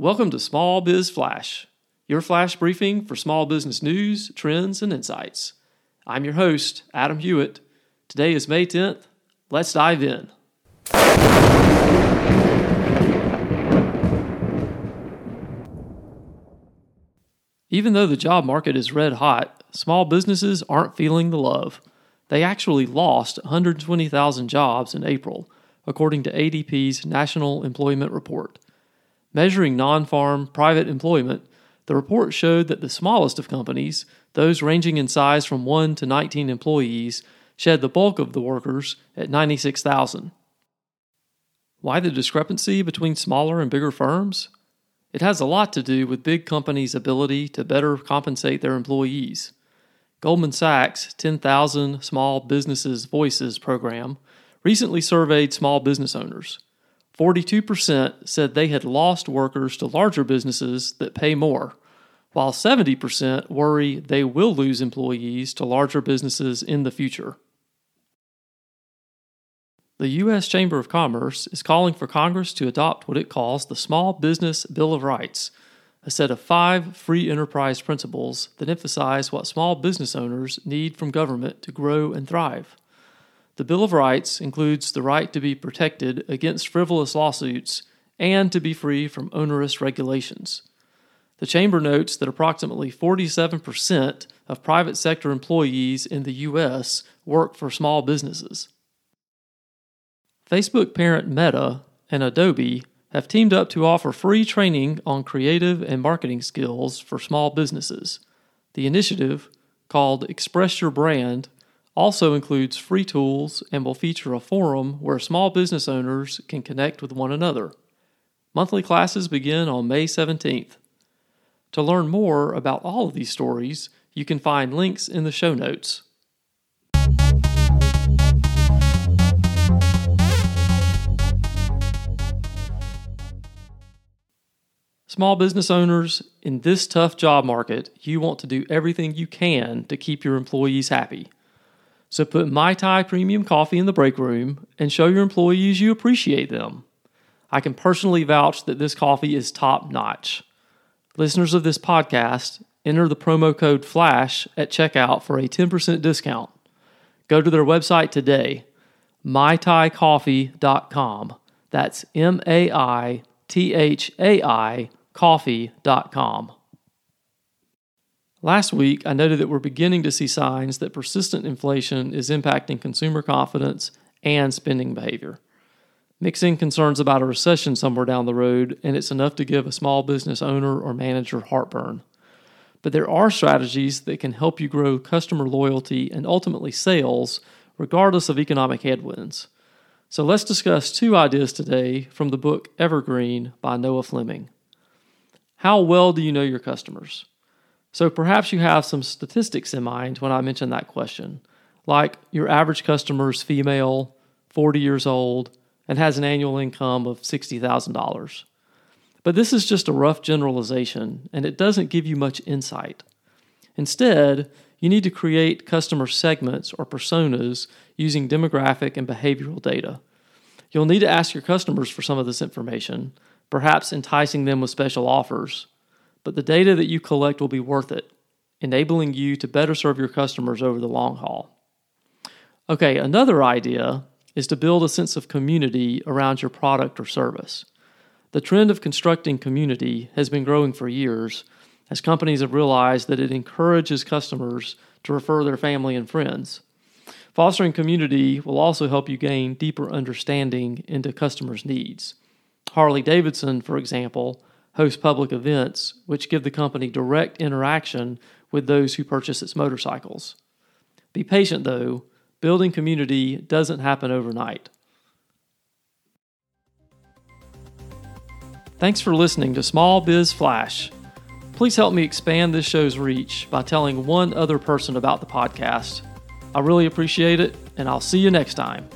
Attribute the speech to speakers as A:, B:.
A: Welcome to Small Biz Flash, your flash briefing for small business news, trends, and insights. I'm your host, Adam Hewitt. Today is May 10th. Let's dive in. Even though the job market is red hot, small businesses aren't feeling the love. They actually lost 120,000 jobs in April, according to ADP's National Employment Report. Measuring non farm private employment, the report showed that the smallest of companies, those ranging in size from 1 to 19 employees, shed the bulk of the workers at 96,000. Why the discrepancy between smaller and bigger firms? It has a lot to do with big companies' ability to better compensate their employees. Goldman Sachs' 10,000 Small Businesses Voices program recently surveyed small business owners. 42% said they had lost workers to larger businesses that pay more, while 70% worry they will lose employees to larger businesses in the future. The U.S. Chamber of Commerce is calling for Congress to adopt what it calls the Small Business Bill of Rights, a set of five free enterprise principles that emphasize what small business owners need from government to grow and thrive. The Bill of Rights includes the right to be protected against frivolous lawsuits and to be free from onerous regulations. The Chamber notes that approximately 47% of private sector employees in the U.S. work for small businesses. Facebook parent Meta and Adobe have teamed up to offer free training on creative and marketing skills for small businesses. The initiative, called Express Your Brand, also includes free tools and will feature a forum where small business owners can connect with one another. Monthly classes begin on May 17th. To learn more about all of these stories, you can find links in the show notes. Small business owners, in this tough job market, you want to do everything you can to keep your employees happy. So put Mai Thai premium coffee in the break room and show your employees you appreciate them. I can personally vouch that this coffee is top notch. Listeners of this podcast, enter the promo code FLASH at checkout for a 10% discount. Go to their website today, maithaicoffee.com. That's M A I T H A I coffee.com. Last week, I noted that we're beginning to see signs that persistent inflation is impacting consumer confidence and spending behavior. Mixing concerns about a recession somewhere down the road, and it's enough to give a small business owner or manager heartburn. But there are strategies that can help you grow customer loyalty and ultimately sales, regardless of economic headwinds. So let's discuss two ideas today from the book Evergreen by Noah Fleming. How well do you know your customers? So perhaps you have some statistics in mind when I mention that question, like your average customer is female, 40 years old, and has an annual income of $60,000. But this is just a rough generalization, and it doesn't give you much insight. Instead, you need to create customer segments or personas using demographic and behavioral data. You'll need to ask your customers for some of this information, perhaps enticing them with special offers. But the data that you collect will be worth it, enabling you to better serve your customers over the long haul. Okay, another idea is to build a sense of community around your product or service. The trend of constructing community has been growing for years as companies have realized that it encourages customers to refer their family and friends. Fostering community will also help you gain deeper understanding into customers' needs. Harley Davidson, for example, hosts public events which give the company direct interaction with those who purchase its motorcycles. Be patient though, building community doesn't happen overnight. Thanks for listening to Small Biz Flash. Please help me expand this show's reach by telling one other person about the podcast. I really appreciate it, and I'll see you next time.